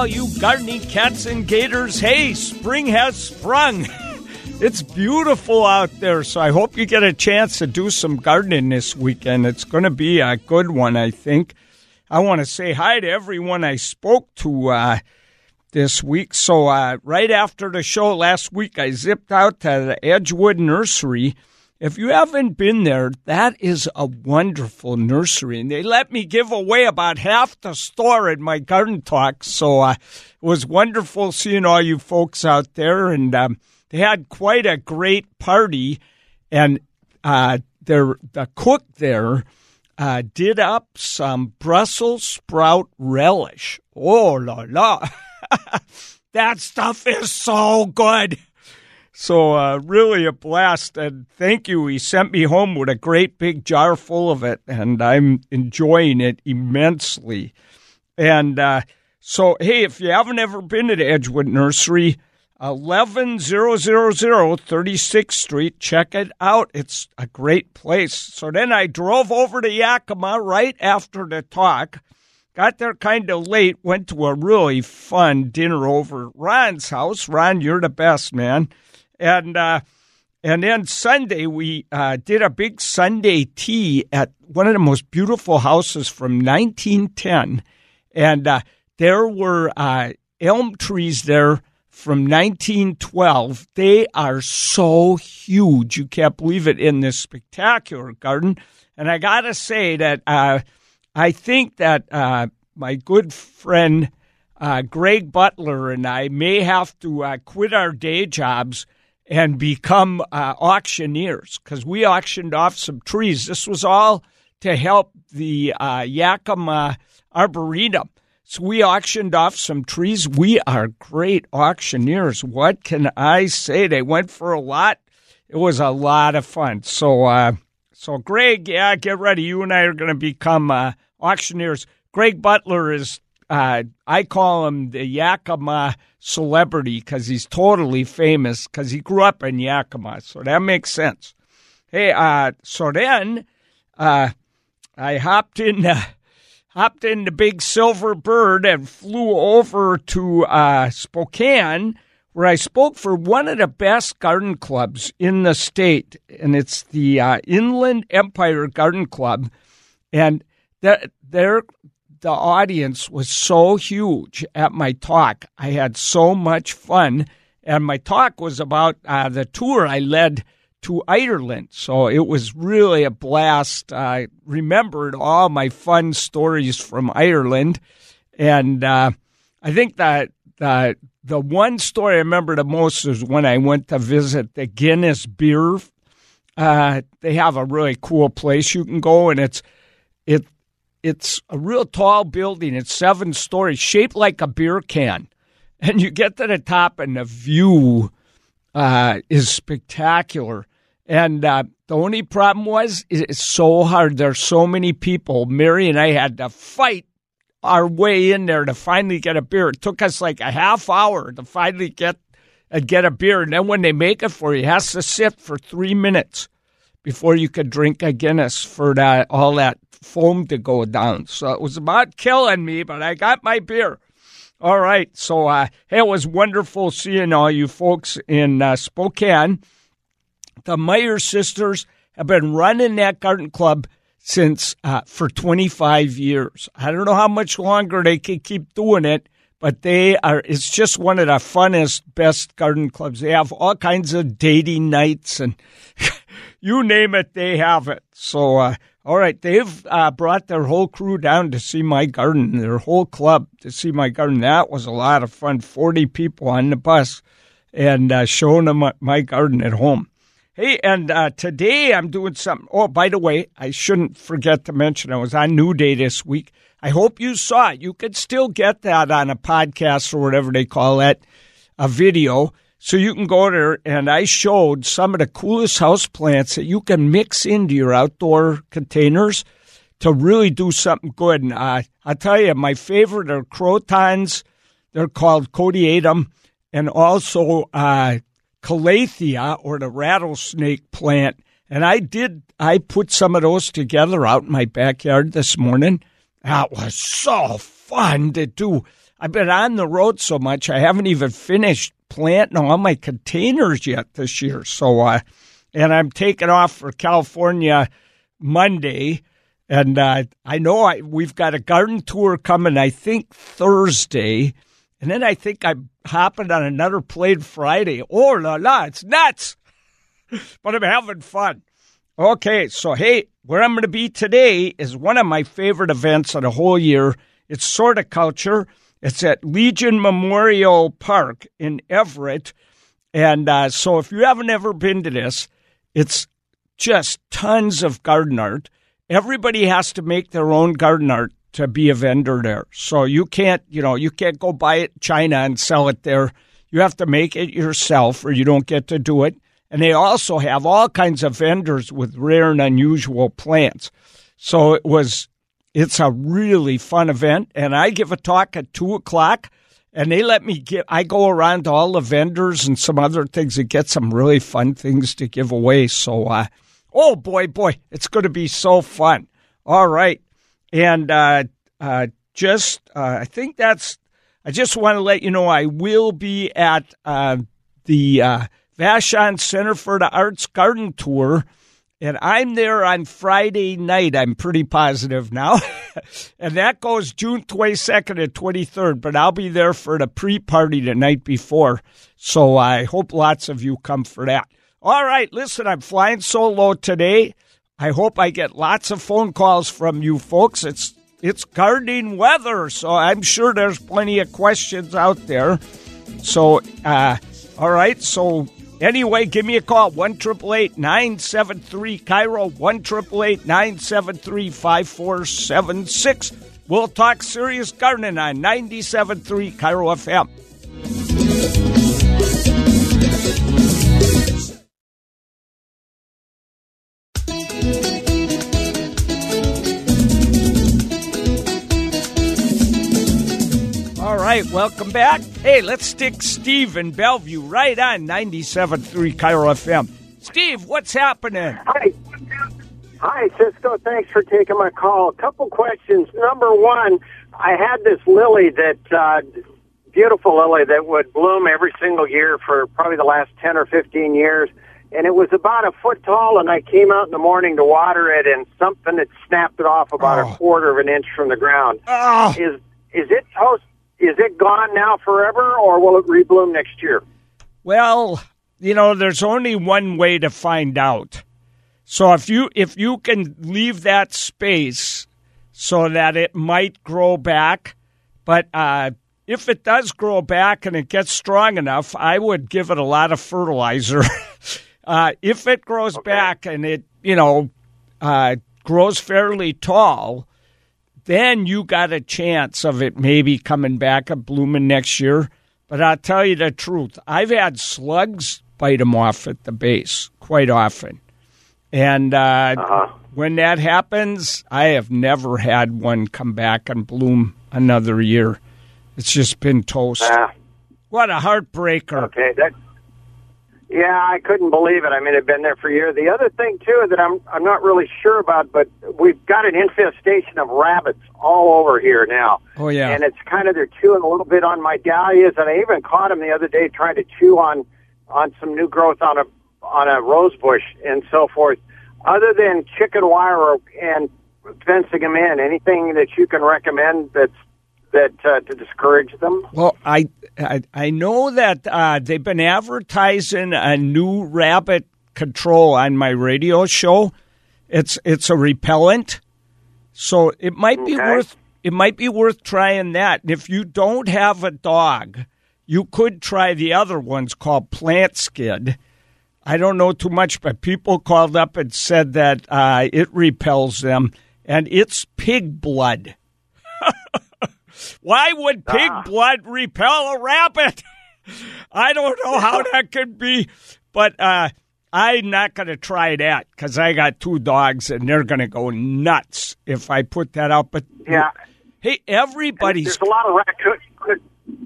all you gardening cats and gators. Hey, spring has sprung. It's beautiful out there, so I hope you get a chance to do some gardening this weekend. It's going to be a good one, I think. I want to say hi to everyone I spoke to uh, this week. So, uh, right after the show last week, I zipped out to the Edgewood Nursery. If you haven't been there, that is a wonderful nursery. And they let me give away about half the store in my garden talk. So, uh, it was wonderful seeing all you folks out there. And, um, they had quite a great party, and uh, the cook there uh, did up some Brussels sprout relish. Oh la la, that stuff is so good. So uh, really a blast, and thank you. He sent me home with a great big jar full of it, and I'm enjoying it immensely. And uh, so, hey, if you haven't ever been to the Edgewood Nursery 11000 36th Street. Check it out. It's a great place. So then I drove over to Yakima right after the talk. Got there kind of late, went to a really fun dinner over Ron's house. Ron, you're the best, man. And uh, and then Sunday we uh, did a big Sunday tea at one of the most beautiful houses from 1910, and uh, there were uh, elm trees there from 1912. They are so huge. You can't believe it in this spectacular garden. And I got to say that uh, I think that uh, my good friend uh, Greg Butler and I may have to uh, quit our day jobs and become uh, auctioneers because we auctioned off some trees. This was all to help the uh, Yakima Arboretum. So we auctioned off some trees. We are great auctioneers. What can I say? They went for a lot. It was a lot of fun. So, uh, so Greg, yeah, get ready. You and I are going to become uh, auctioneers. Greg Butler is, uh, I call him the Yakima celebrity because he's totally famous because he grew up in Yakima. So that makes sense. Hey, uh, so then uh, I hopped in hopped in the big silver bird and flew over to uh, Spokane, where I spoke for one of the best garden clubs in the state, and it's the uh, Inland Empire Garden Club, and their the audience was so huge at my talk. I had so much fun, and my talk was about uh, the tour I led to Ireland. So it was really a blast. I remembered all my fun stories from Ireland. And uh, I think that the, the one story I remember the most is when I went to visit the Guinness Beer. Uh, they have a really cool place you can go, and it's it it's a real tall building. It's seven stories, shaped like a beer can, and you get to the top, and the view uh, is spectacular. And uh, the only problem was it's so hard. There's so many people. Mary and I had to fight our way in there to finally get a beer. It took us like a half hour to finally get uh, get a beer. And then when they make it for you, it has to sit for three minutes before you could drink a Guinness for that all that foam to go down. So it was about killing me, but I got my beer. All right. So uh, it was wonderful seeing all you folks in uh, Spokane. The Meyer sisters have been running that garden club since uh, for 25 years. I don't know how much longer they can keep doing it, but they are. It's just one of the funnest, best garden clubs. They have all kinds of dating nights and you name it, they have it. So, uh, all right, they've uh, brought their whole crew down to see my garden, their whole club to see my garden. That was a lot of fun. 40 people on the bus and uh, showing them my garden at home. Hey, and uh, today I'm doing something. Oh, by the way, I shouldn't forget to mention I was on New Day this week. I hope you saw it. You could still get that on a podcast or whatever they call it, a video. So you can go there, and I showed some of the coolest house plants that you can mix into your outdoor containers to really do something good. And uh, I'll tell you, my favorite are crotons. They're called Codiaeum, and also uh, calathea or the rattlesnake plant. And I did, I put some of those together out in my backyard this morning. That was so fun to do. I've been on the road so much, I haven't even finished planting all my containers yet this year. So, uh, and I'm taking off for California Monday. And uh, I know I, we've got a garden tour coming, I think, Thursday. And then I think I'm hopping on another plane Friday. Oh, la la, it's nuts. but I'm having fun. Okay, so hey, where I'm going to be today is one of my favorite events of the whole year. It's Sorticulture. It's at Legion Memorial Park in Everett. And uh, so if you haven't ever been to this, it's just tons of garden art. Everybody has to make their own garden art to be a vendor there. So you can't, you know, you can't go buy it in China and sell it there. You have to make it yourself or you don't get to do it. And they also have all kinds of vendors with rare and unusual plants. So it was, it's a really fun event. And I give a talk at two o'clock and they let me get, I go around to all the vendors and some other things and get some really fun things to give away. So, uh, oh boy, boy, it's going to be so fun. All right. And, uh, uh, just, uh, I think that's, I just want to let you know I will be at, uh, the, uh, Vashon Center for the Arts Garden Tour. And I'm there on Friday night, I'm pretty positive now. and that goes June 22nd and 23rd, but I'll be there for the pre party the night before. So I hope lots of you come for that. All right, listen, I'm flying solo today. I hope I get lots of phone calls from you folks. It's it's gardening weather, so I'm sure there's plenty of questions out there. So, uh, all right, so Anyway, give me a call, 1 973 KIRO, 1 973 5476. We'll talk serious gardening on 97.3 KIRO FM. Right, welcome back. Hey, let's stick Steve in Bellevue right on 97.3 KIRO FM. Steve, what's happening? Hi. Hi, Ciscoe. Thanks for taking my call. A couple questions. Number one, I had this lily that, uh, beautiful lily that would bloom every single year for probably the last 10 or 15 years. And it was about a foot tall, and I came out in the morning to water it, and something had snapped it off about oh. a quarter of an inch from the ground. Oh. Is is it toast? Is it gone now forever, or will it rebloom next year? Well, you know, there's only one way to find out. So if you if you can leave that space so that it might grow back, but uh, if it does grow back and it gets strong enough, I would give it a lot of fertilizer. uh, if it grows okay. back and it you know uh, grows fairly tall, then you got a chance of it maybe coming back and blooming next year. But I'll tell you the truth, I've had slugs bite them off at the base quite often. And uh, uh-huh. when that happens, I have never had one come back and bloom another year. It's just been toast. Uh, what a heartbreaker. Okay, that yeah, I couldn't believe it. I mean, it'd been there for years. The other thing too that I'm I'm not really sure about, but we've got an infestation of rabbits all over here now. Oh yeah, and it's kind of they're chewing a little bit on my dahlias, and I even caught them the other day trying to chew on on some new growth on a on a rose bush and so forth. Other than chicken wire and fencing them in, anything that you can recommend that's that uh, to discourage them? Well, I I, I know that uh, they've been advertising a new rabbit control on my radio show. It's it's a repellent, so it might be worth it might be worth trying that. And if you don't have a dog, you could try the other ones called Plantskydd. I don't know too much, but people called up and said that uh, it repels them, and it's pig blood. Why would pig ah. blood repel a rabbit? I don't know how that could be, but uh, I'm not going to try that because I got two dogs and they're going to go nuts if I put that out. But yeah, hey, everybody's there's a lot of raccoons.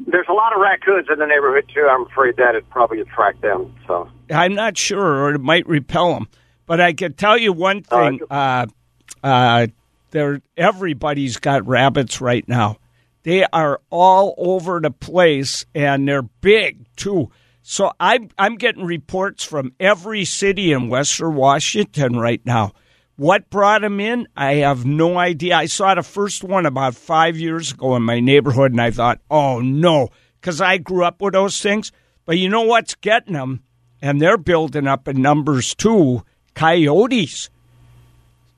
There's a lot of raccoons in the neighborhood too. I'm afraid that it probably attract them. So I'm not sure, or it might repel them. But I can tell you one thing: uh, uh, there, everybody's got rabbits right now They are all over the place and they're big too. So I'm I'm getting reports from every city in Western Washington right now. What brought them in? I have no idea. I saw the first one about five years ago in my neighborhood, and I thought, oh no, because I grew up with those things. But you know what's getting them? And they're building up in numbers too. Coyotes.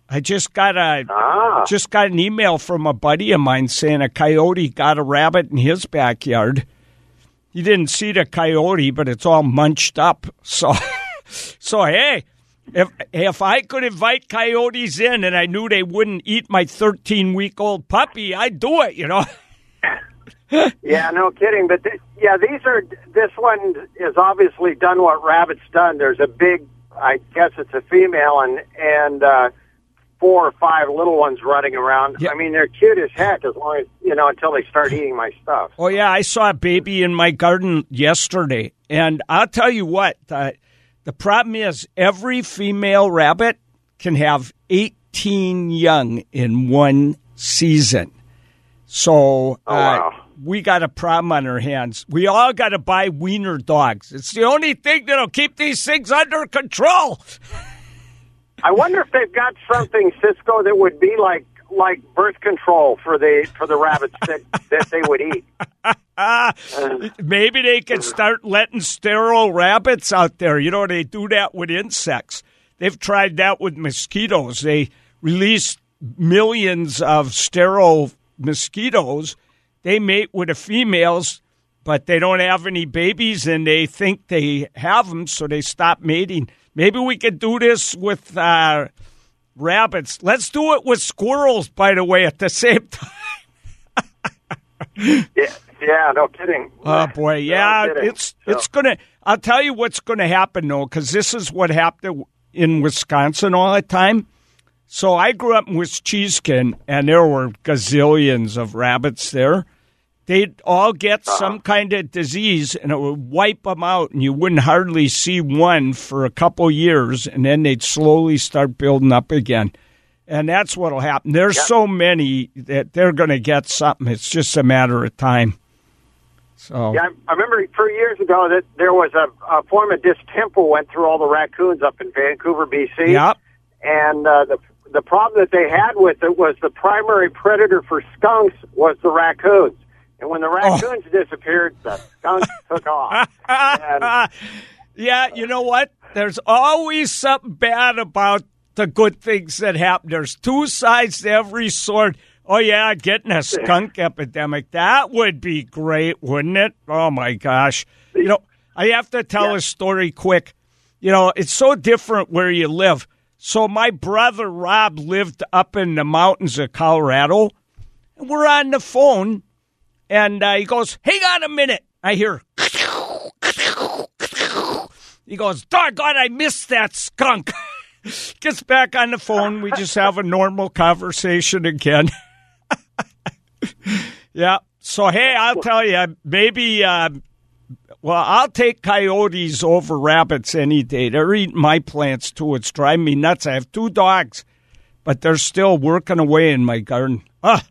I just got a Ah. just got an email from a buddy of mine saying a coyote got a rabbit in his backyard. He didn't see the coyote, but it's all munched up. So, so hey, if if I could invite coyotes in and I knew they wouldn't eat my 13 week old puppy, I'd do it. You know. Yeah, no kidding. But th- yeah, these are. This one is obviously done what rabbits done. There's a big. I guess it's a female and and uh, four or five little ones running around. Yeah. I mean, they're cute as heck as long as you know until they start eating my stuff. Oh yeah, I saw a baby in my garden yesterday, and I'll tell you what. Uh, the problem is every female rabbit can have 18 young in one season. So uh, Oh, wow. we got a problem on our hands. We all got to buy wiener dogs. It's the only thing that'll keep these things under control. I wonder if they've got something Ciscoe that would be like like birth control for the for the rabbits that that they would eat. Ah, maybe they could start letting sterile rabbits out there. You know, they do that with insects. They've tried that with mosquitoes. They release millions of sterile mosquitoes. They mate with the females, but they don't have any babies, and they think they have them, so they stop mating. Maybe we could do this with uh, rabbits. Let's do it with squirrels, by the way, at the same time. Yeah, yeah, no kidding. Oh boy, yeah, kidding. it's So- it's gonna. I'll tell you what's gonna happen though, because this is what happened in Wisconsin all the time. So I grew up in Wisconsin, and there were gazillions of rabbits there. They'd all get Uh-huh. some kind of disease, and it would wipe them out, and you wouldn't hardly see one for a couple years, and then they'd slowly start building up again. And that's what'll happen. There's so many that they're going to get something. It's just a matter of time. So Yeah, I- I remember for years ago that there was a, a form of distemper went through all the raccoons up in Vancouver, BC. Yep. And uh, the the problem that they had with it was the primary predator for skunks was the raccoons. And when the oh. raccoons disappeared, the skunks took off. And, yeah, you know what? There's always something bad about the good things that happen. There's two sides to every sword. Oh yeah, getting a skunk epidemic. That would be great, wouldn't it? Oh my gosh. You know, I have to tell a story quick. You know, it's so different where you live. So my brother Rob lived up in the mountains of Colorado. And we're on the phone and uh, he goes, "Hang on a minute." I hear he goes, doggone, I missed that skunk. Gets back on the phone. We just have a normal conversation again. yeah. So, hey, I'll tell you, maybe, uh, well, I'll take coyotes over rabbits any day. They're eating my plants too. It's driving me nuts. I have two dogs, but they're still working away in my garden. Ah,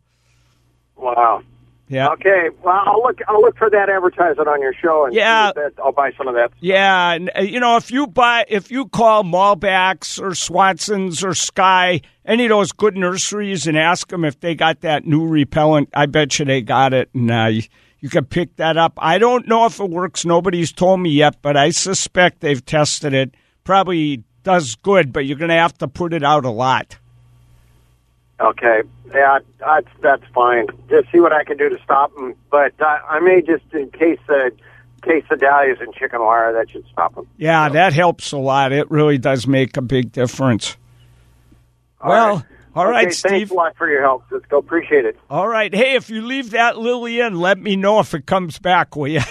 wow. Yeah. Okay. Well, I'll look. I'll look for that advertisement on your show, and Yeah. that, I'll buy some of that. Yeah, and uh, you know, if you buy, if you call Molbak's or Swansons or Sky, any of those good nurseries, and ask them if they got that new repellent, I bet you they got it, and uh, you, you can pick that up. I don't know if it works. Nobody's told me yet, but I suspect they've tested it. Probably does good, but you're going to have to put it out a lot. Okay. Yeah, that's that's fine. Just see what I can do to stop them. But uh, I may just in case the case the dahlias and chicken wire that should stop them. Yeah, that helps a lot. It really does make a big difference. All well, right. all right, okay, Steve. Thanks a lot for your help. Let's. Appreciate it. All right. Hey, if you leave that lily in, let me know if it comes back, will you?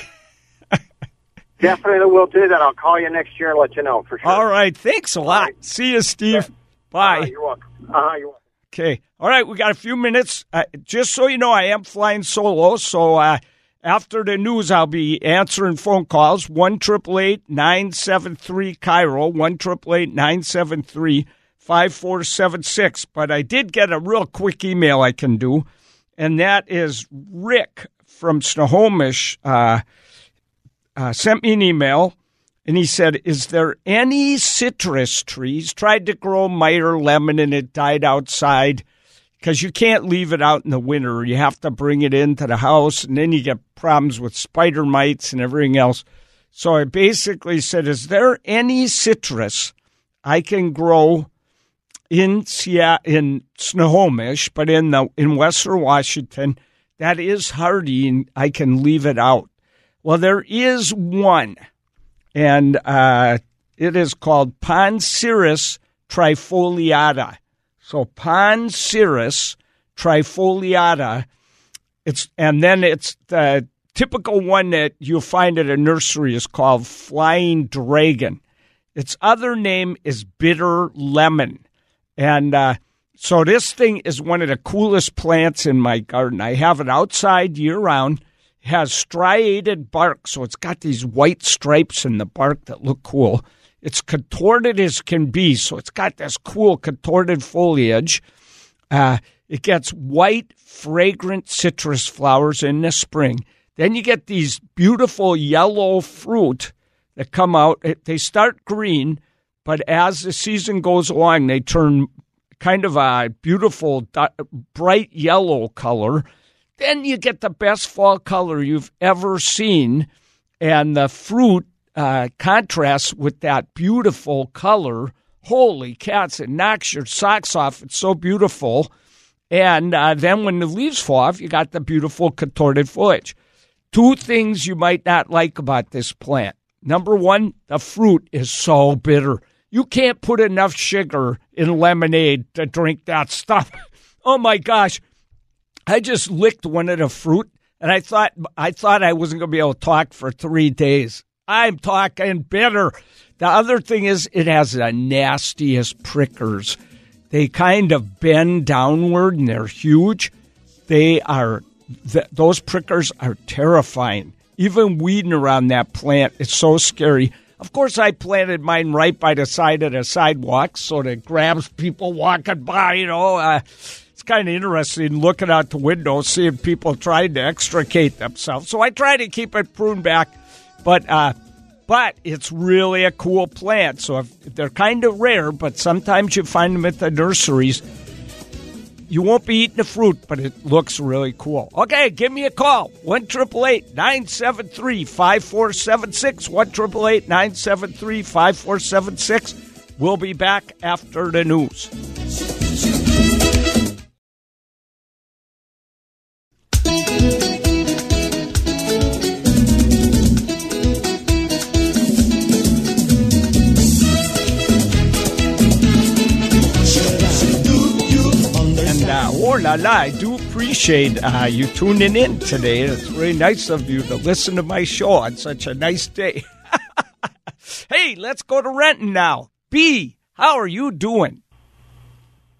Definitely will do that. I'll call you next year and let you know for sure. All right. Thanks a lot. right. See you, Steve. Uh, Bye. you're welcome. Uh-huh, you're welcome. Okay. All right. We got a few minutes. Uh, just so you know, I am flying solo. So uh, after the news, I'll be answering phone calls. 1 973 KIRO, 1 973 5476. But I did get a real quick email I can do. and that is Rick from Snohomish. Uh, uh, sent me an email and he said, Is there any citrus trees? Tried to grow Meyer lemon and it died outside because you can't leave it out in the winter. You have to bring it into the house and then you get problems with spider mites and everything else. So I basically said, Is there any citrus I can grow in Seattle, in Snohomish, but in the in Western Washington that is hardy and I can leave it out? Well, there is one, and uh, it is called Poncirus trifoliata. So Poncirus trifoliata. It's and then it's the typical one that you'll find at a nursery is called flying dragon. Its other name is bitter lemon, and uh, so this thing is one of the coolest plants in my garden. I have it outside year round has striated bark, so it's got these white stripes in the bark that look cool. It's contorted as can be, so it's got this cool contorted foliage. Uh, it gets white, fragrant citrus flowers in the spring. Then you get these beautiful yellow fruit that come out. They start green, but as the season goes along, they turn kind of a beautiful, bright yellow color then you get the best fall color you've ever seen, and the fruit uh, contrasts with that beautiful color. Holy cats, it knocks your socks off. It's so beautiful. And uh, then when the leaves fall off, you got the beautiful contorted foliage. Two things you might not like about this plant. Number one, the fruit is so bitter. You can't put enough sugar in lemonade to drink that stuff. oh my gosh. I just licked one of the fruit, and I thought I thought I wasn't going to be able to talk for three days. I'm talking bitter. The other thing is, it has the nastiest prickers. They kind of bend downward, and they're huge. They are th- those prickers are terrifying. Even weeding around that plant is so scary. Of course, I planted mine right by the side of the sidewalk, so that grabs people walking by. You know. Uh, kind of interesting looking out the window, seeing people trying to extricate themselves. So I try to keep it pruned back, but uh, but it's really a cool plant. So if, they're kind of rare, but sometimes you find them at the nurseries. You won't be eating the fruit, but it looks really cool. Okay, give me a call. 1 973 5476. 1 973 5476. We'll be back after the news. Oh la la, I do appreciate uh, you tuning in today. It's really nice of you to listen to my show on such a nice day. hey, let's go to Renton now. B, how are you doing?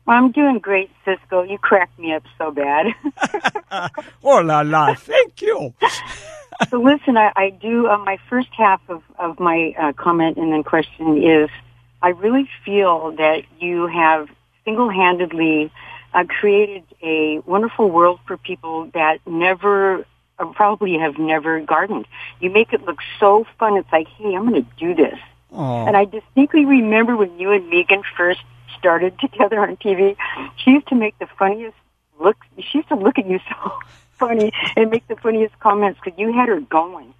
I'm doing great, Ciscoe. You cracked me up so bad. oh la la, thank you. so listen, I, I do. Uh, my first half of of my uh, comment and then question is, I really feel that you have single-handedly uh, created a wonderful world for people that never, uh, probably have never gardened. You make it look so fun. It's like, hey, I'm going to do this. Aww. And I distinctly remember when you and Meeghan first started together on TV, she used to make the funniest look. She used to look at you so funny and make the funniest comments because you had her going.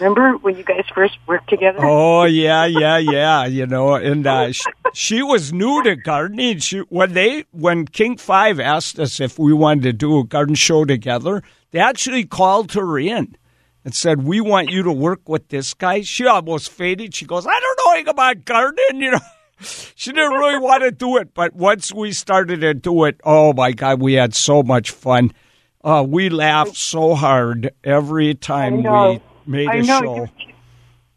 Remember when you guys first worked together? Oh yeah, yeah, yeah. You know, and uh, she, she, was new to gardening. She when they when King Five asked us if we wanted to do a garden show together, they actually called her in and said, "We want you to work with this guy." She almost faded. She goes, "I don't know anything about gardening," you know. She didn't really want to do it, but once we started to do it, oh my God, we had so much fun. Uh, we laughed so hard every time we made I a know. show. You,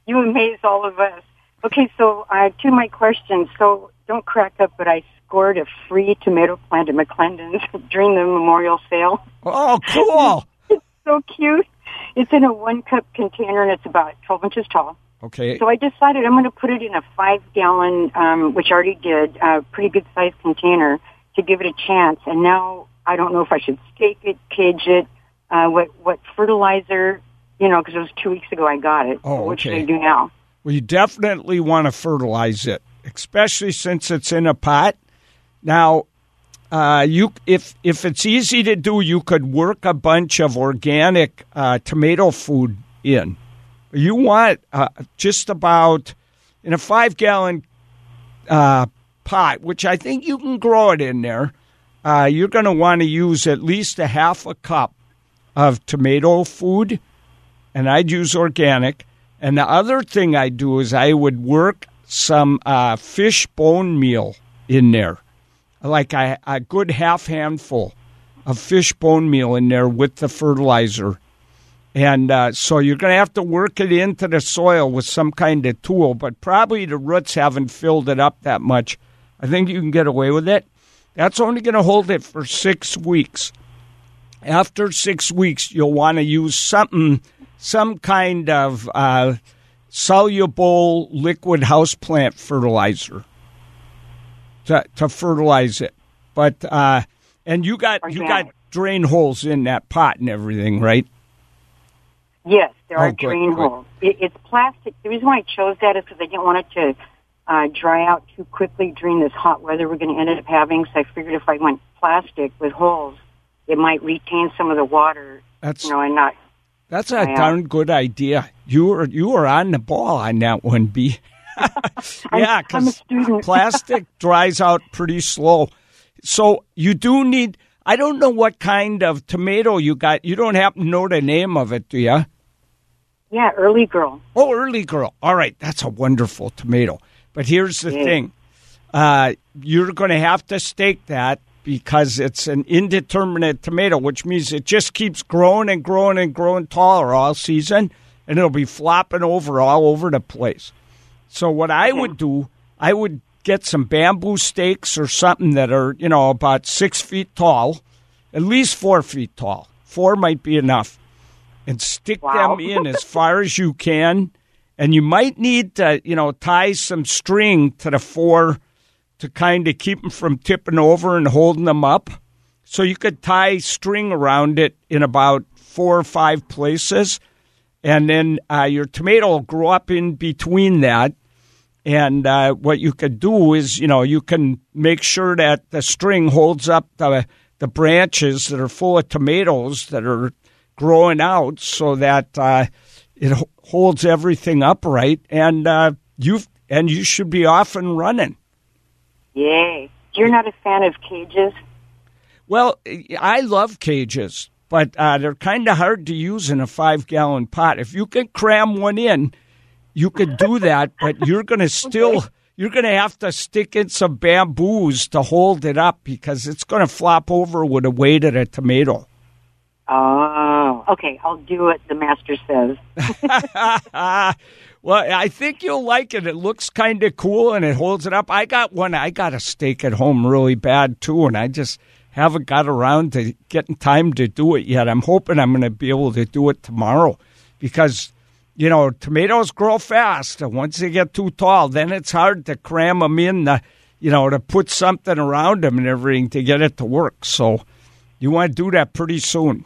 you amaze all of us. Okay, so uh, to my question. So don't crack up, but I scored a free tomato plant at McLendon's during the memorial sale. Oh, cool! it's so cute. It's in a one cup container and it's about 12 inches tall. Okay. So I decided I'm going to put it in a five gallon, um, which I already did, a uh, pretty good sized container to give it a chance. And now I don't know if I should stake it, cage it, uh, what what fertilizer, you know, because it was two weeks ago I got it. Oh, so what should. I do now? Well, you definitely want to fertilize it, especially since it's in a pot. Now, uh, you if if it's easy to do, you could work a bunch of organic uh, tomato food in. You want uh, just about in a five gallon uh, pot, which I think you can grow it in there. Uh, you're going to want to use at least a half a cup of tomato food, and I'd use organic. And the other thing I do is I would work some uh, fish bone meal in there, like a, a good half handful of fish bone meal in there with the fertilizer. And uh, so you're going to have to work it into the soil with some kind of tool, but probably the roots haven't filled it up that much. I think you can get away with it. That's only going to hold it for six weeks. After six weeks, you'll want to use something, some kind of uh, soluble liquid houseplant fertilizer to, to fertilize it. But uh, and you got you got drain holes in that pot and everything, right? Yes, there Oh, are good, drain good. holes. It, it's plastic. The reason why I chose that is because I didn't want it to uh, dry out too quickly during this hot weather we're going to end up having. So I figured if I went plastic with holes, it might retain some of the water, That's you know, and not. That's a darn good idea. You were you were on the ball on that one, B. yeah, because plastic dries out pretty slow. So you do need. I don't know what kind of tomato you got. You don't happen to know the name of it, do you? Yeah, early girl. Oh, early girl. All right, that's a wonderful tomato. But here's the Yeah. thing: uh, you're going to have to stake that because it's an indeterminate tomato, which means it just keeps growing and growing and growing taller all season, and it'll be flopping over all over the place. So what I would do, I would get some bamboo stakes or something that are you know about six feet tall, at least four feet tall. Four might be enough and stick Wow. them in as far as you can. And you might need to, you know, tie some string to the four to kind of keep them from tipping over and holding them up. So you could tie string around it in about four or five places. And then uh, your tomato will grow up in between that. And uh, what you could do is, you know, you can make sure that the string holds up the the branches that are full of tomatoes that are growing out, so that uh, it holds everything upright, and uh, you and you should be off and running. Yay. You're not a fan of cages? Well, I love cages, but uh, they're kind of hard to use in a five gallon pot. If you can cram one in, you could do that, but you're going to still. You're going to have to stick in some bamboos to hold it up because it's going to flop over with the weight of a tomato. Oh, okay. I'll do what the master says. well, I think you'll like it. It looks kind of cool and it holds it up. I got one. I got a steak at home really bad too, and I just haven't got around to getting time to do it yet. I'm hoping I'm going to be able to do it tomorrow because you know tomatoes grow fast, and once they get too tall, then it's hard to cram them in. The, you know, to put something around them and everything to get it to work. So you want to do that pretty soon.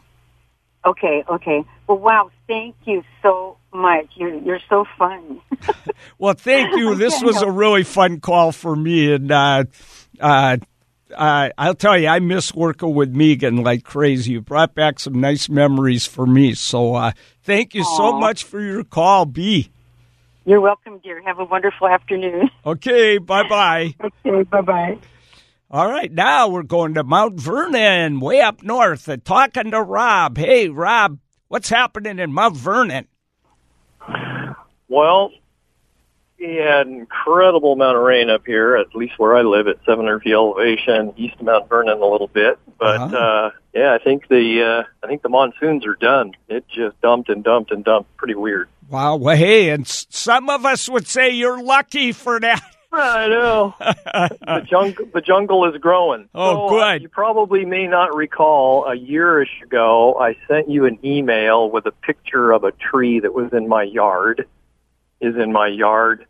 Okay, okay. Well, wow. Thank you so much. You're you're so fun. Well, thank you. This was a really fun call for me, and uh, uh, uh, I'll tell you, I miss working with Meeghan like crazy. You brought back some nice memories for me. So, uh, thank you so much for your call, B. You're welcome, dear. Have a wonderful afternoon. Okay, bye bye. Okay, bye bye. All right, now we're going to Mount Vernon, way up north, and talking to Rob. Hey, Rob, what's happening in Mount Vernon? Well, we had an incredible amount of rain up here, at least where I live at 700 feet elevation, east of Mount Vernon a little bit. But Uh-huh. uh yeah, I think the uh I think the monsoons are done. It just dumped and dumped and dumped. Pretty weird. Wow, well, hey, and s- some of us would say you're lucky for that. I know. the jungle the jungle is growing. Oh, So, uh, good. you probably may not recall a yearish ago I sent you an email with a picture of a tree that was in my yard. Is in my yard.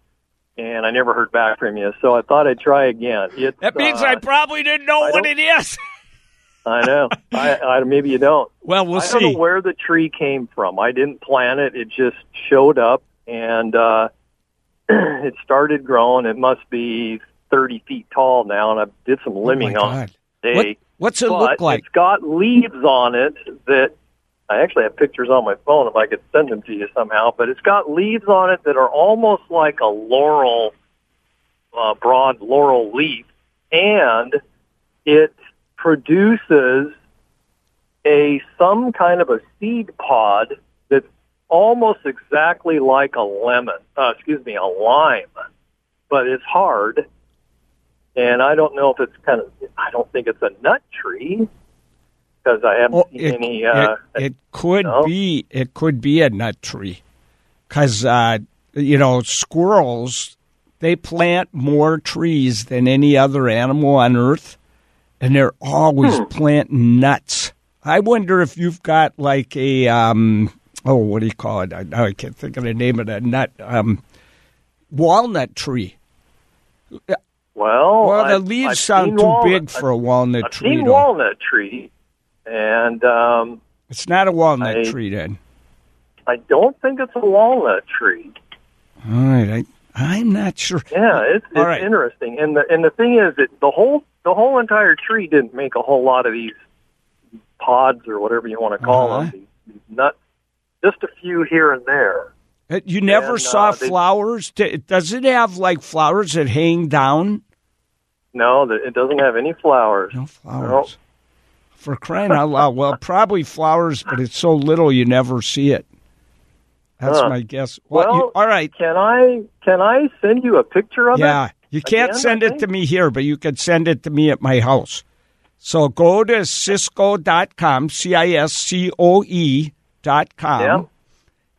And I never heard back from you, so I thought I'd try again. It's, That means uh, I probably didn't know I what it is. I know. I, I maybe you don't. Well, we'll I see. don't know where the tree came from. I didn't plant it. It just showed up, and uh, it started growing. It must be thirty feet tall now, and I did some Oh, my limbing on God. it What, what's it but look like? It's got leaves on it that I actually have pictures on my phone if I could send them to you somehow. But it's got leaves on it that are almost like a laurel, uh, broad laurel leaf, and it produces a some kind of a seed pod that's almost exactly like a lemon. Uh, excuse me, a lime, but it's hard. And I don't know if it's kind of. I don't think it's a nut tree because I haven't Oh, seen it, any. Uh, it, it could no? be. It could be a nut tree, because uh, you know squirrels they plant more trees than any other animal on Earth, and they're always Hmm. planting nuts. I wonder if you've got like a um, oh, what do you call it? I, I can't think of the name of that nut. Um, walnut tree. well, Well, the leaves I've sound too walnut- big for a walnut I've tree. seen though. walnut tree, and um, It's not a walnut I- tree, then. I don't think it's a walnut tree. All right, I, I'm not sure. Yeah, it's, it's right. interesting. And the and the thing is that the whole the whole entire tree didn't make a whole lot of these pods or whatever you want to call Uh-huh. them. These, these nuts, just a few here and there. You never And, saw uh, they- flowers? Does it have like flowers that hang down? No, it doesn't have any flowers. No flowers. For crying out loud. Well, probably flowers, but it's so little you never see it. That's Huh. my guess. Well, you- all right. Can I can I send you a picture of Yeah. it? Yeah, you can't Again, send it to me here, but you can send it to me at my house. So go to Ciscoe.com, C I S C O E dot com. Yeah.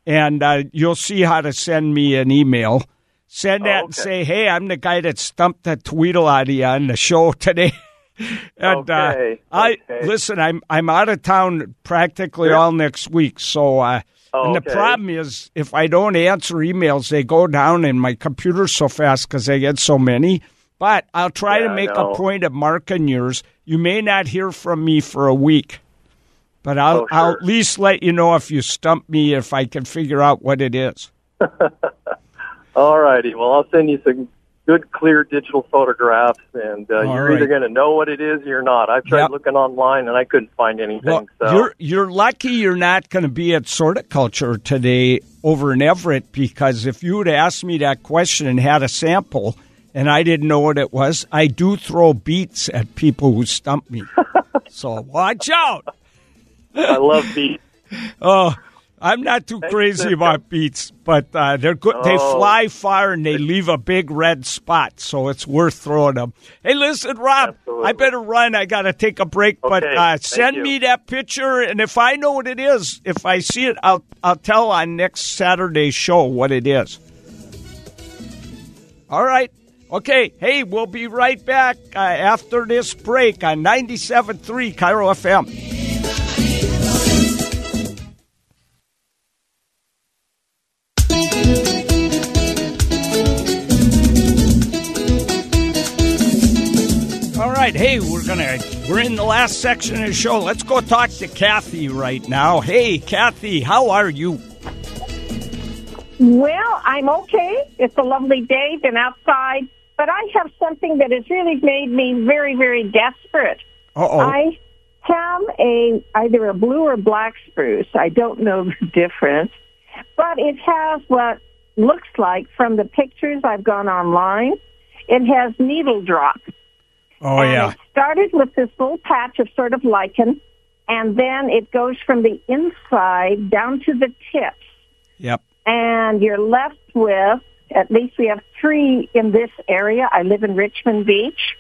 and uh, you'll see how to send me an email. Send that Oh, and say, "Hey, I'm the guy that stumped the Tweedle out of you on the show today." and Okay, uh, I okay. listen. I'm I'm out of town practically Sure. all next week, so. Uh, and the problem is, if I don't answer emails, they go down, in my computer so fast because I get so many. But I'll try to Yeah, I make a point of marking yours. You may not hear from me for a week, but I'll Oh, I'll at least let you know if you stump me if I can figure out what it is. All righty. Well, I'll send you some good, clear digital photographs, and uh, you're right. either going to know what it is or you're not. I've tried Yep. looking online, and I couldn't find anything. Well, so you're you're lucky you're not going to be at Sorticulture today over in Everett because if you would asked me that question and had a sample and I didn't know what it was, I do throw beets at people who stump me. so watch out. I love beets. Oh, I'm not too crazy about beets, but uh, they're good. They Oh. fly far and they leave a big red spot, so it's worth throwing them. Hey, listen, Rob, Absolutely. I better run. I got to take a break, but uh, send me that picture, and if I know what it is, if I see it, I'll I'll tell on next Saturday's show what it is. All right. Okay. Hey, we'll be right back uh, after this break on 97.3 KIRO FM. Hey, we're gonna we're in the last section of the show. Let's go talk to Kathy right now. Hey, Kathy, how are you? Well, I'm okay. It's a lovely day, been outside, but I have something that has really made me very, very desperate. Oh. I have a either a blue or black spruce. I don't know the difference, but it has what looks like from the pictures I've gone online. It has needle drop. Oh and yeah. It started with this little patch of sort of lichen, and then it goes from the inside down to the tips. Yep. And you're left with, at least we have three in this area. I live in Richmond Beach.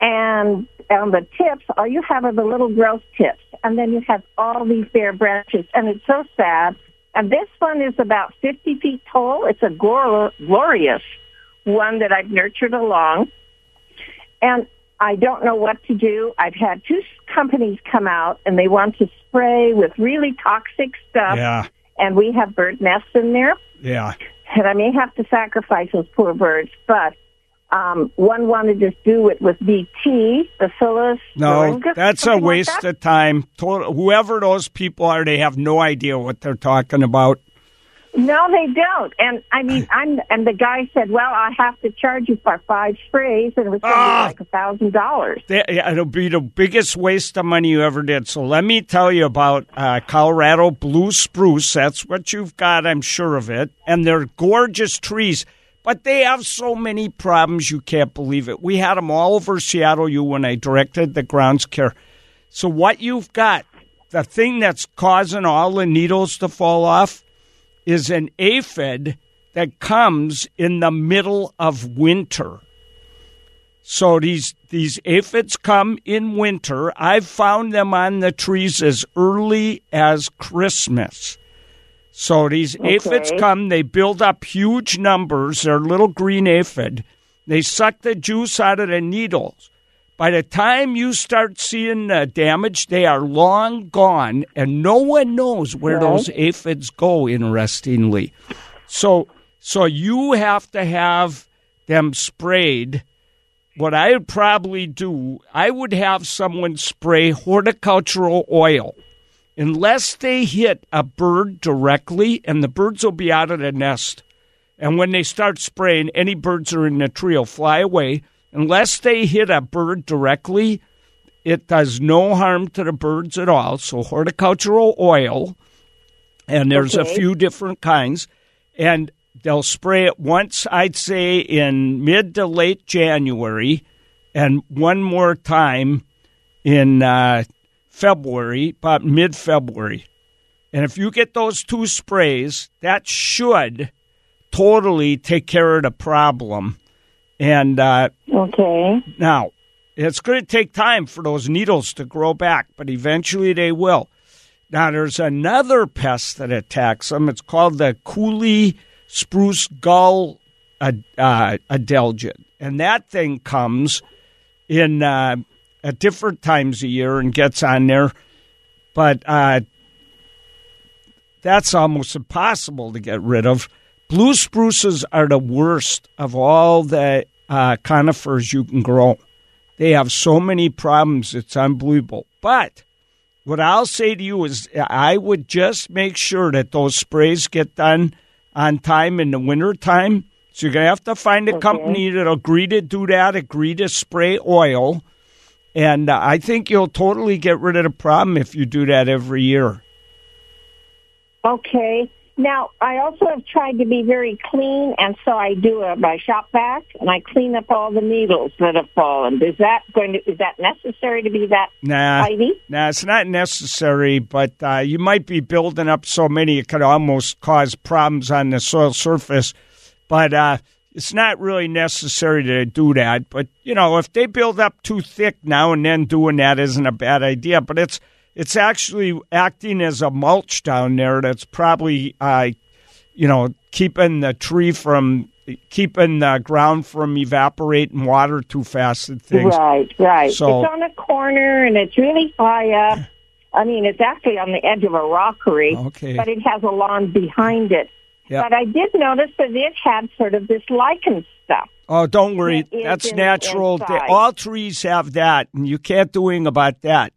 And on the tips, all you have are the little growth tips. And then you have all these bare branches. And it's so sad. And this one is about 50 feet tall. It's a glor- glorious one that I've nurtured along. And I don't know what to do. I've had two companies come out and they want to spray with really toxic stuff. Yeah. And we have bird nests in there. Yeah. And I may have to sacrifice those poor birds. But Um, one wanted to do it with BT, Bacillus. No, that's a something like waste that. of time. Total, whoever those people are, they have no idea what they're talking about. No, they don't. And I mean, I'm and the guy said, "Well, I have to charge you for five sprays, and it was going to Ah. be like a thousand dollars." It'll be the biggest waste of money you ever did. So let me tell you about uh, Colorado blue spruce. That's what you've got, I'm sure of it. And they're gorgeous trees, but they have so many problems you can't believe it. We had them all over Seattle You when I directed the grounds care. So what you've got, the thing that's causing all the needles to fall off, is an aphid that comes in the middle of winter. So these these aphids come in winter. I've found them on the trees as early as Christmas. So these aphids come, they build up huge numbers. They're little green aphid. They suck the juice out of the needles. By the time you start seeing the damage, they are long gone, and no one knows where those aphids go. Interestingly, so so you have to have them sprayed. What I would probably do, I would have someone spray horticultural oil, unless they hit a bird directly, and the birds will be out of the nest. And when they start spraying, any birds are in the tree will fly away. Unless they hit a bird directly, it does no harm to the birds at all. So horticultural oil, and there's a few different kinds, and they'll spray it once, I'd say, in mid to late January, and one more time in uh, February, about mid February. And if you get those two sprays, that should totally take care of the problem. And uh, Okay. now, it's going to take time for those needles to grow back, but eventually they will. Now, there's another pest that attacks them. It's called the Cooley spruce gall ad- uh, adelgid. And that thing comes in uh, at different times a year and gets on there. But uh, that's almost impossible to get rid of. Blue spruces are the worst of all the uh, conifers you can grow. They have so many problems, it's unbelievable. But what I'll say to you is I would just make sure that those sprays get done on time in the wintertime. So you're going to have to find a Okay. company that'll agree to do that, agree to spray oil. And uh, I think you'll totally get rid of the problem if you do that every year. Okay. Now, I also have tried to be very clean, and so I do a, my shop vac, and I clean up all the needles that have fallen. Is that going to? Is that necessary to be that Nah, tidy? nah, it's not necessary, but uh, you might be building up so many it could almost cause problems on the soil surface. But uh, it's not really necessary to do that. But you know, if they build up too thick now and then, doing that isn't a bad idea. But it's it's actually acting as a mulch down there. That's probably uh, you know keeping the tree from keeping the ground from evaporating water too fast and things. Right, right. So- it's on a corner, and it's really high up. I mean, it's actually on the edge of a rockery, Okay. but it has a lawn behind it. Yep. But I did notice that it had sort of this lichen stuff. Oh, don't worry. That That's natural. All trees have that, and you can't do anything about that.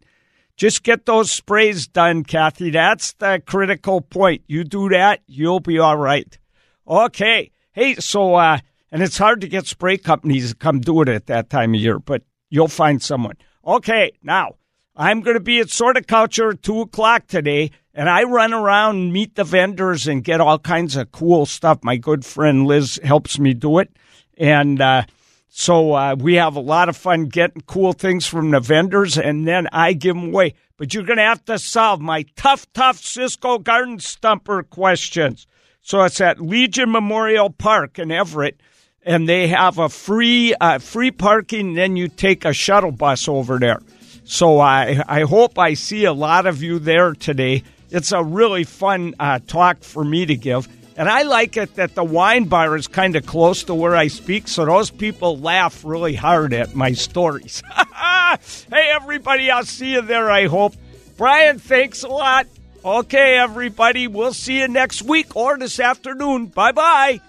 Just get those sprays done, Kathy. That's the critical point. You do that, you'll be all right. Okay. Hey, so, uh, and it's hard to get spray companies to come do it at that time of year, but you'll find someone. Okay, now, I'm going to be at Sorticulture at 2 o'clock today, and I run around meet the vendors and get all kinds of cool stuff. My good friend Liz helps me do it. And uh, so uh, we have a lot of fun getting cool things from the vendors, and then I give them away. But you're going to have to solve my tough, tough Ciscoe Garden Stumper questions. So it's at Legion Memorial Park in Everett, and they have a free uh, free parking. Then you take a shuttle bus over there. So I I hope I see a lot of you there today. It's a really fun uh, talk for me to give. And I like it that the wine bar is kind of close to where I speak, so those people laugh really hard at my stories. hey, everybody, I'll see you there, I hope. Brian, thanks a lot. Okay, everybody, we'll see you next week or this afternoon. Bye bye.